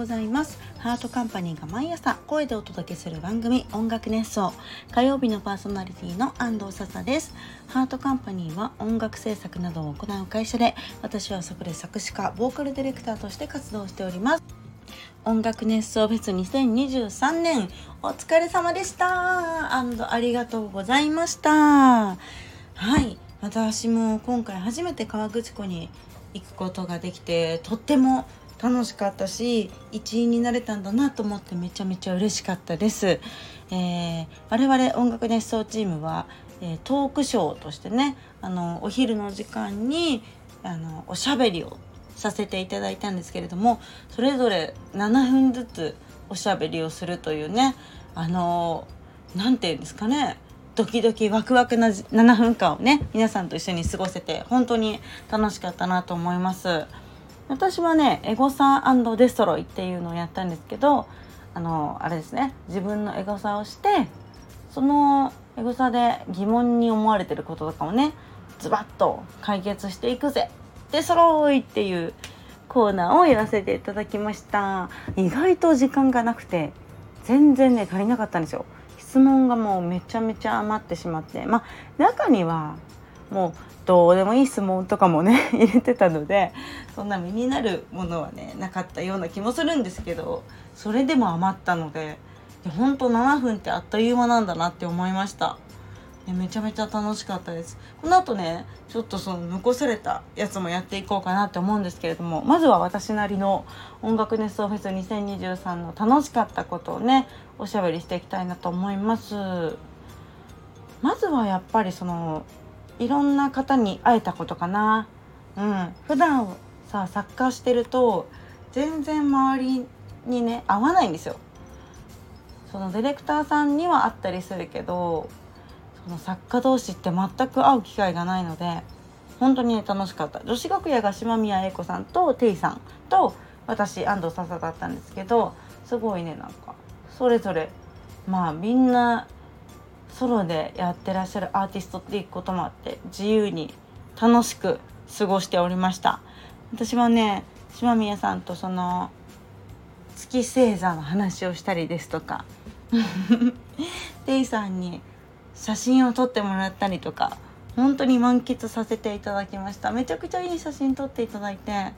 ございます。ハートカンパニーが毎朝声でお届けする番組音楽熱奏。火曜日のパーソナリティの安藤笹です。ハートカンパニーは音楽制作などを行う会社で私はそこで作詞家ボーカルディレクターとして活動しております。音楽熱奏フェス2023年お疲れ様でした。ありがとうございました。はい。私も今回初めて河口湖に行くことができてとっても楽しかったし一員になれたんだなと思ってめちゃめちゃ嬉しかったです。えー、我々音楽熱奏チームは、えー、トークショーとしてねあのお昼の時間にあのおしゃべりをさせていただいたんですけれどもそれぞれ7分ずつおしゃべりをするというねあの何て言うんですかねドキドキワクワクな7分間をね皆さんと一緒に過ごせて本当に楽しかったなと思います。私はねエゴサデストロイっていうのをやったんですけどあのあれですね自分のエゴサをしてそのエゴサで疑問に思われてることとかをねズバッと解決していくぜデスロイっていうコーナーをやらせていただきました。意外と時間がなくて全然ね足りなかったんですよ。質問がもうめちゃめちゃ余ってしまってまあ中にはもうどうでもいい質問とかもね 入れてたのでそんな身になるものはねなかったような気もするんですけどそれでも余ったのでほんと7分ってあっという間なんだなって思いました。めちゃめちゃ楽しかったですこの後ねちょっとその残されたやつもやっていこうかなって思うんですけれどもまずは私なりの音楽熱奏フェス2023の楽しかったことをねおしゃべりしていきたいなと思いますまずはやっぱりそのいろんな方に会えたことかな。うん、普段さサッカーしてると全然周りにね合わないんですよ。そのディレクターさんには会ったりするけどその作家同士って全く会う機会がないので本当に、ね、楽しかった女子楽屋が島宮英子さんとテイさんと私安藤笹だったんですけどすごいねなんかそれぞれまあみんなソロでやってらっしゃるアーティストっていうこともあって自由に楽しく過ごしておりました。私はね島宮さんとその月星座の話をしたりですとか デイさんに写真を撮ってもらったりとか本当に満喫させていただきました。めちゃくちゃいい写真撮っていただいてあ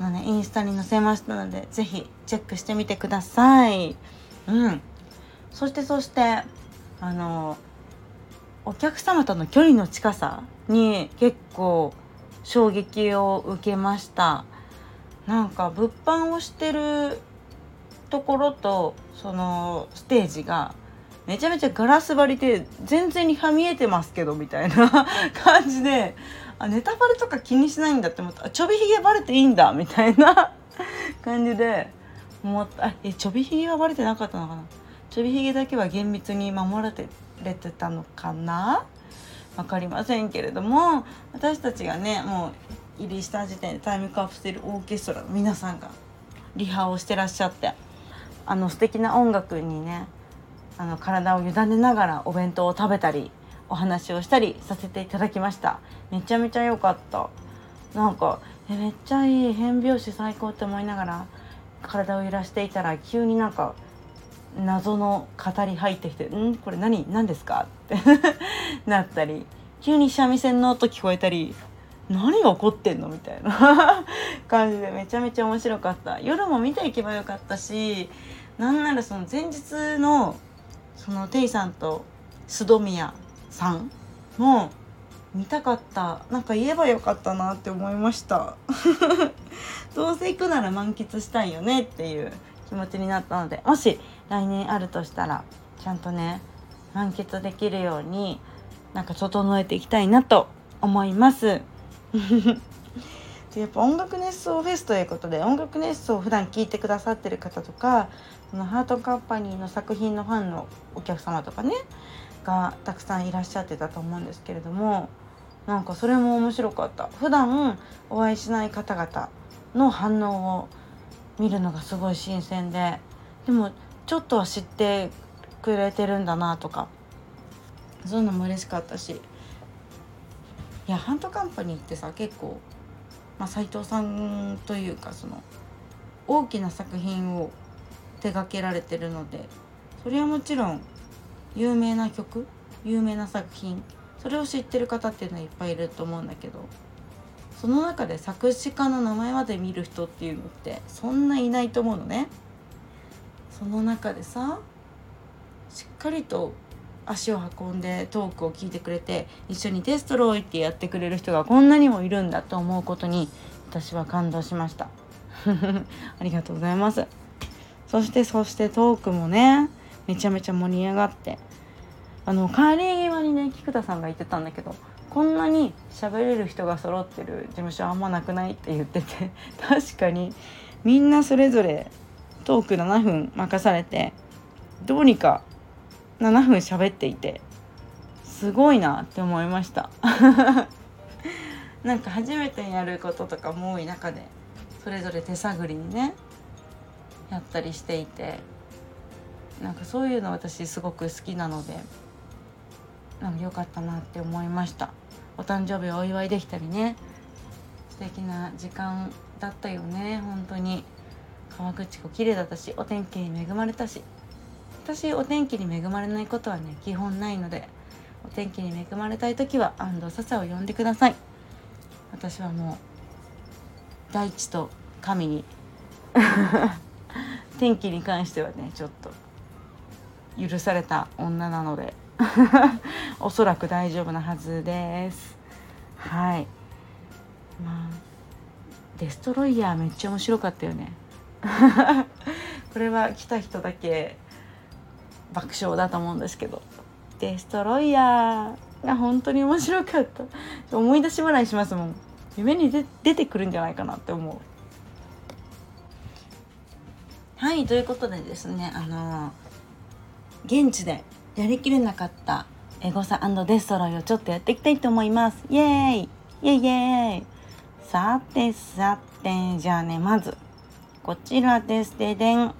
の、ね、インスタに載せましたので是非チェックしてみてください。うん。そしてそしてあのお客様との距離の近さに結構衝撃を受けました。なんか物販をしてるところとそのステージがめちゃめちゃガラス張りで全然にはみえてますけどみたいな 感じであネタバレとか気にしないんだって思ったちょびひげバレていいんだみたいな 感じで思った。えちょびひげはバレてなかったのかな？ちょびひげだけは厳密に守られてたのかな？分かりませんけれども私たちがねもう入りした時点でタイムカプセルオーケストラの皆さんがリハをしてらっしゃってあの素敵な音楽にねあの体を委ねながらお弁当を食べたりお話をしたりさせていただきました。めちゃめちゃ良かった。なんかえめっちゃいい変拍子最高って思いながら体を揺らしていたら急になんか謎の語り入ってきて「ん？これ何？何ですか?」って なったり急に三味線の音聞こえたり何が起こってんの？みたいな 感じでめちゃめちゃ面白かった。夜も見ていけばよかったしなんならその前日のそのテイさんと須戸宮さんも見たかった。なんか言えばよかったなって思いました。どうせ行くなら満喫したいよねっていう気持ちになったのでもし来年あるとしたらちゃんとね満喫できるようになんか整えていきたいなと思います。でやっぱ音楽熱奏フェスということで音楽熱奏を普段聴いてくださってる方とかこのハートカンパニーの作品のファンのお客様とかねがたくさんいらっしゃってたと思うんですけれどもなんかそれも面白かった普段お会いしない方々の反応を見るのがすごい新鮮ででもちょっとは知ってくれてるんだなとかそういうのも嬉しかったしいやハントカンパニーってさ結構、まあ、藤さんというかその大きな作品を手掛けられてるのでそれはもちろん有名な曲有名な作品それを知ってる方っていうのはいっぱいいると思うんだけどその中で作詞家の名前まで見る人っていうのってそんないないと思うのね。その中でさしっかりと足を運んでトークを聞いてくれて一緒に「デストロイ」ってやってくれる人がこんなにもいるんだと思うことに私は感動しました。ありがとうございます。そしてそしてトークもねめちゃめちゃ盛り上がってあの帰り際にね菊田さんが言ってたんだけどこんなに喋れる人が揃ってる事務所あんまなくないって言ってて確かにみんなそれぞれトーク7分任されてどうにか7分喋っていてすごいなって思いました。なんか初めてやることとかも多い中でそれぞれ手探りにねやったりしていてなんかそういうの私すごく好きなのでなんか良かったなって思いました。お誕生日お祝いできたりね素敵な時間だったよね本当に。川口湖綺麗だったしお天気に恵まれたし私お天気に恵まれないことはね基本ないのでお天気に恵まれたい時は安藤笹を呼んでください。私はもう大地と神に 天気に関してはねちょっと許された女なので おそらく大丈夫なはずです。はい。まあデストロイヤーめっちゃ面白かったよね これは来た人だけ爆笑だと思うんですけど。デストロイヤーが本当に面白かった。思い出し笑いしますもん。夢にで出てくるんじゃないかなって思う。はいということでですねあの現地でやりきれなかったエゴサデストロイをちょっとやっていきたいと思います。イエーイ。イエイイエーイ。さてさてじゃあねまずこちらです。ででん。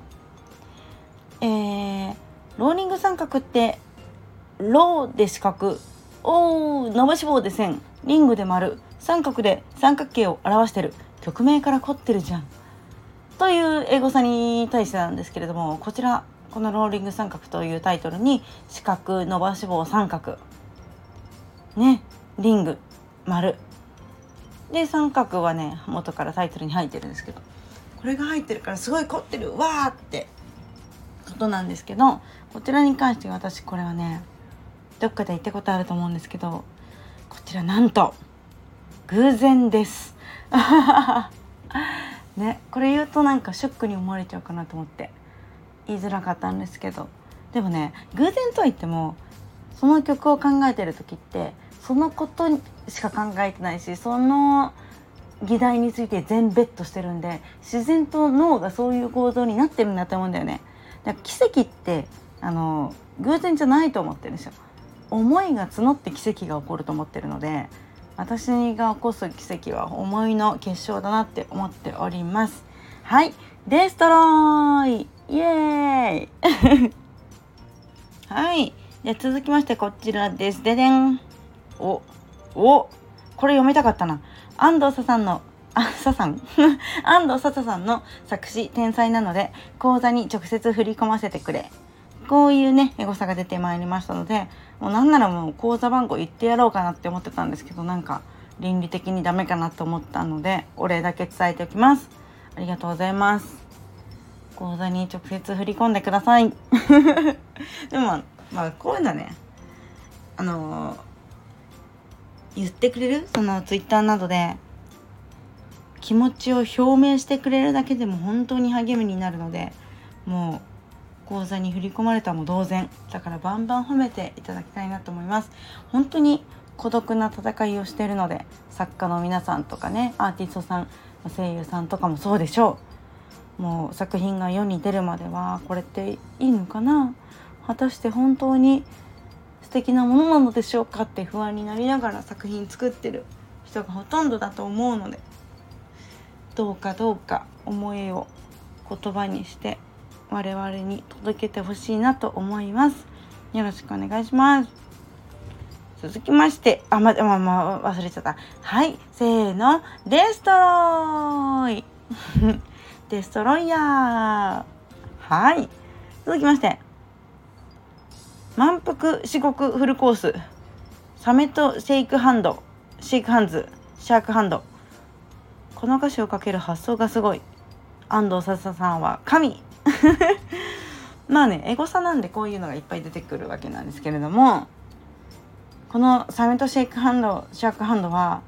えー、ローリング三角ってローで四角。おー伸ばし棒で線リングで丸。三角で三角形を表してる。曲名から凝ってるじゃん。という英語差に対してなんですけれどもこちらこのローリング三角というタイトルに四角伸ばし棒三角。ね。リング丸。で三角はね元からタイトルに入ってるんですけど。これが入ってるからすごい凝ってるわーってことなんですけどこちらに関して私これはねどっかで行ったことあると思うんですけどこちらなんと偶然です。ねこれ言うとなんかショックに思われちゃうかなと思って言いづらかったんですけど。でもね偶然とは言ってもその曲を考えてる時ってそのことしか考えてないしその議題について全ベットしてるんで自然と脳がそういう構造になってるんだと思うんだよね。だから奇跡ってあの偶然じゃないと思ってるんですよ。思いが募って奇跡が起こると思ってるので私が起こす奇跡は思いの結晶だなって思っております。はい。デストロイ!イエーイ! はい。じゃ続きましてこちらです。ででん。おお。これ読みたかったな。安藤サさんのあ、ささん安藤さささんの作詞天才なので講座に直接振り込ませてくれ。こういうねエゴサが出てまいりましたのでもうなんならもう口座番号言ってやろうかなって思ってたんですけどなんか倫理的にダメかなと思ったのでお礼だけ伝えておきます。ありがとうございます。口座に直接振り込んでください。でもまあこういうのはねあのー言ってくれる？そのツイッターなどで。気持ちを表明してくれるだけでも本当に励みになるので。もう講座に振り込まれたも同然。だからバンバン褒めていただきたいなと思います。本当に孤独な戦いをしているので。作家の皆さんとかねアーティストさん声優さんとかもそうでしょう。もう作品が世に出るまではこれっていいのかな？果たして本当に敵なものなのでしょうかって不安になりながら作品作ってる人がほとんどだと思うのでどうかどうか思いを言葉にして我々に届けてほしいなと思います。よろしくお願いします。続きましてあままま忘れちゃった。はいせーの。 Destroy。Destroyer。はい。続きまして満腹至極フルコース。サメと shake hand。Shake hands。Shark hand。この歌詞をかける発想がすごい。安藤紗々さんは神。まあねエゴサなんでこういうのがいっぱい出てくるわけなんですけれども。このサメとシェイクハンドシャークハンドは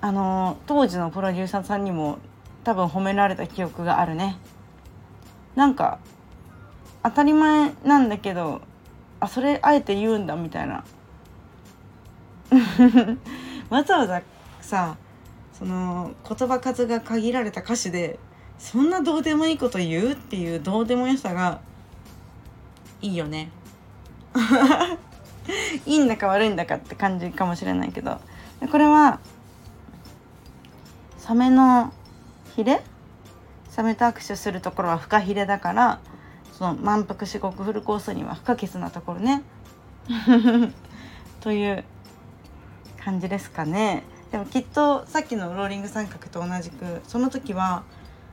あの当時のプロデューサーさんにも多分褒められた記憶があるね。なんか当たり前なんだけどあそれあえて言うんだみたいな。わざわざさその言葉数が限られた歌詞でそんなどうでもいいこと言うっていうどうでもよさがいいよね。いいんだか悪いんだかって感じかもしれないけど。これはサメのヒレ？サメと握手するところはフカヒレだからその満腹至極フルコースには不可欠なところね という感じですかねでもきっとさっきのローリング三角と同じくその時は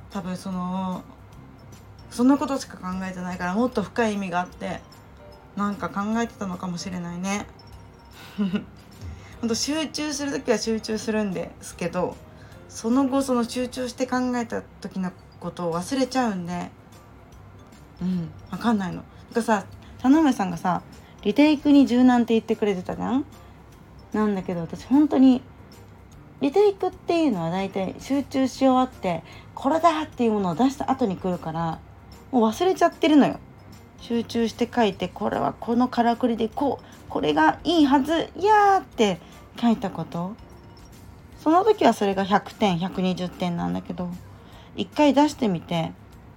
多分そのそんなことしか考えてないからもっと深い意味があってなんか考えてたのかもしれないね。ほんと集中する時は集中するんですけどその後その集中して考えた時のことを忘れちゃうんでうん分かんないの。かさ田上さんがさリテイクに柔軟って言ってくれてたじゃん？なんだけど私本当にリテイクっていうのは大体集中し終わってこれだっていうものを出した後に来るからもう忘れちゃってるのよ。集中して書いてこれはこのからくりでこうこれがいいはずいやーって書いたことその時はそれが100点120点なんだけど一回出してみて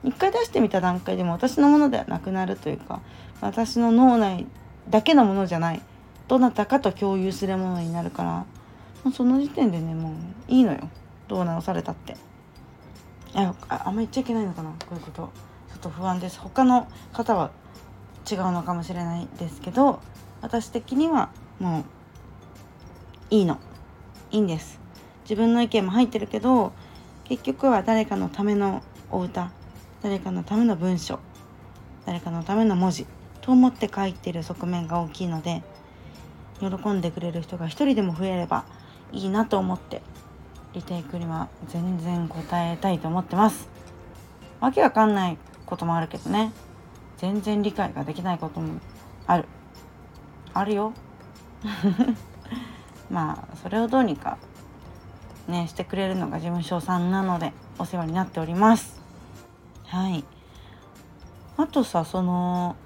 一回出してみた段階でも私のものではなくなるというか私の脳内だけのものじゃないどなたかと共有するものになるからもうその時点でねもういいのよ。どう直されたって。ああんま言っちゃいけないのかなこういうこと。ちょっと不安です。他の方は違うのかもしれないですけど私的にはもういいの。いいんです。自分の意見も入ってるけど結局は誰かのためのお歌。誰かのための文章誰かのための文字と思って書いてる側面が大きいので喜んでくれる人が一人でも増えればいいなと思ってリテイクには全然答えたいと思ってます。わけわかんないこともあるけどね。全然理解ができないこともある。あるよ。まあそれをどうにかねしてくれるのが事務所さんなのでお世話になっております。はい。あとさその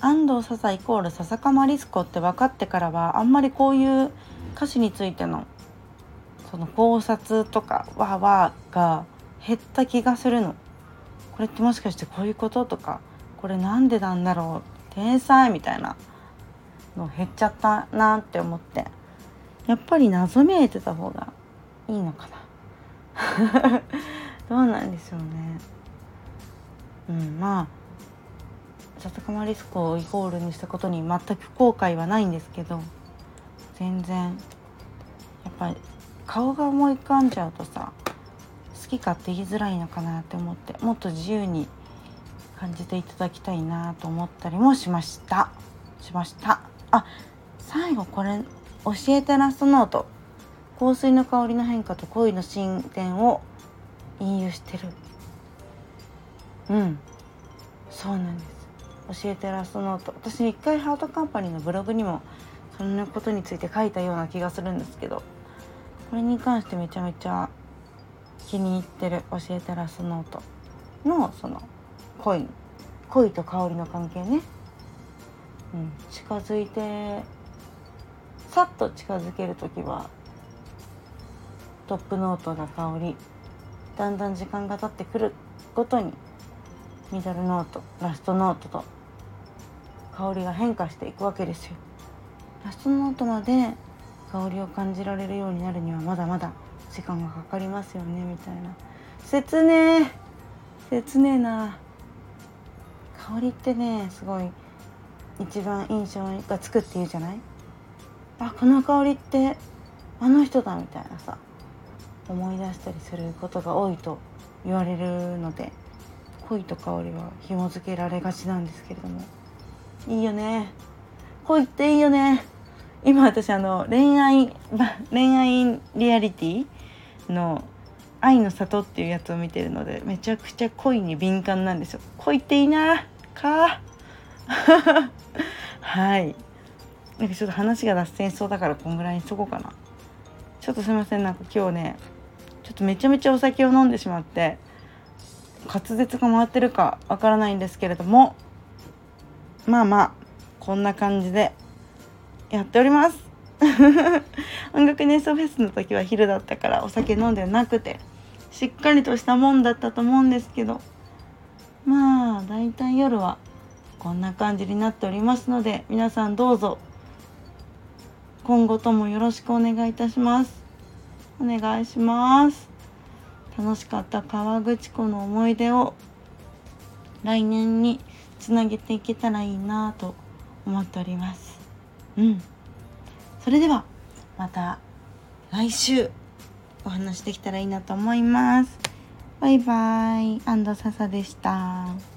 安藤笹イコール笹かまリスコって分かってからはあんまりこういう歌詞についてのその考察とかわわが減った気がするの。これってもしかしてこういうこととかこれなんでなんだろう天才みたいなの減っちゃったなって思って。やっぱり謎めいてた方がいいのかな。どうなんでしょうね。うんまあ笹かまリスコをイコールにしたことに全く後悔はないんですけど全然やっぱり顔が思い浮かんじゃうとさ好き勝手言いづらいのかなって思ってもっと自由に感じていただきたいなと思ったりもしました。しました。あ最後これ教えてラストノート。香水の香りの変化と恋の進展を引用してる。うん。そうなんです。教えてラストノート。私一回ハートカンパニーのブログにもそんなことについて書いたような気がするんですけどこれに関してめちゃめちゃ気に入ってる教えてラストノートのその恋恋と香りの関係ね、うん、近づいてさっと近づける時はトップノートの香り。だんだん時間が経ってくるごとにミドルノートラストノートと香りが変化していくわけですよ。ラストノートまで香りを感じられるようになるにはまだまだ時間がかかりますよねみたいな。切ねえ。切ねえな。香りってねすごい一番印象がつくっていうじゃない？あこの香りってあの人だみたいなさ。思い出したりすることが多いと言われるので。恋と香りは紐付けられがちなんですけれども。いいよね。恋っていいよね。今私あの恋愛恋愛リアリティの「愛の里」っていうやつを見てるのでめちゃくちゃ恋に敏感なんですよ。恋っていいな。か。はい。なんかちょっと話が脱線しそうだからこんぐらいにしとこうかな。ちょっとすいません。なんか今日ねちょっとめちゃめちゃお酒を飲んでしまって。滑舌が回ってるかわからないんですけれどもまあまあこんな感じでやっております。音楽瞑想フェスの時は昼だったからお酒飲んでなくてしっかりとしたもんだったと思うんですけどまあだいたい夜はこんな感じになっておりますので皆さんどうぞ今後ともよろしくお願いいたします。お願いします。楽しかった河口湖の思い出を来年につなげていけたらいいなと思っております。うん。それではまた来週お話できたらいいなと思います。バイバイ。安藤笹でした。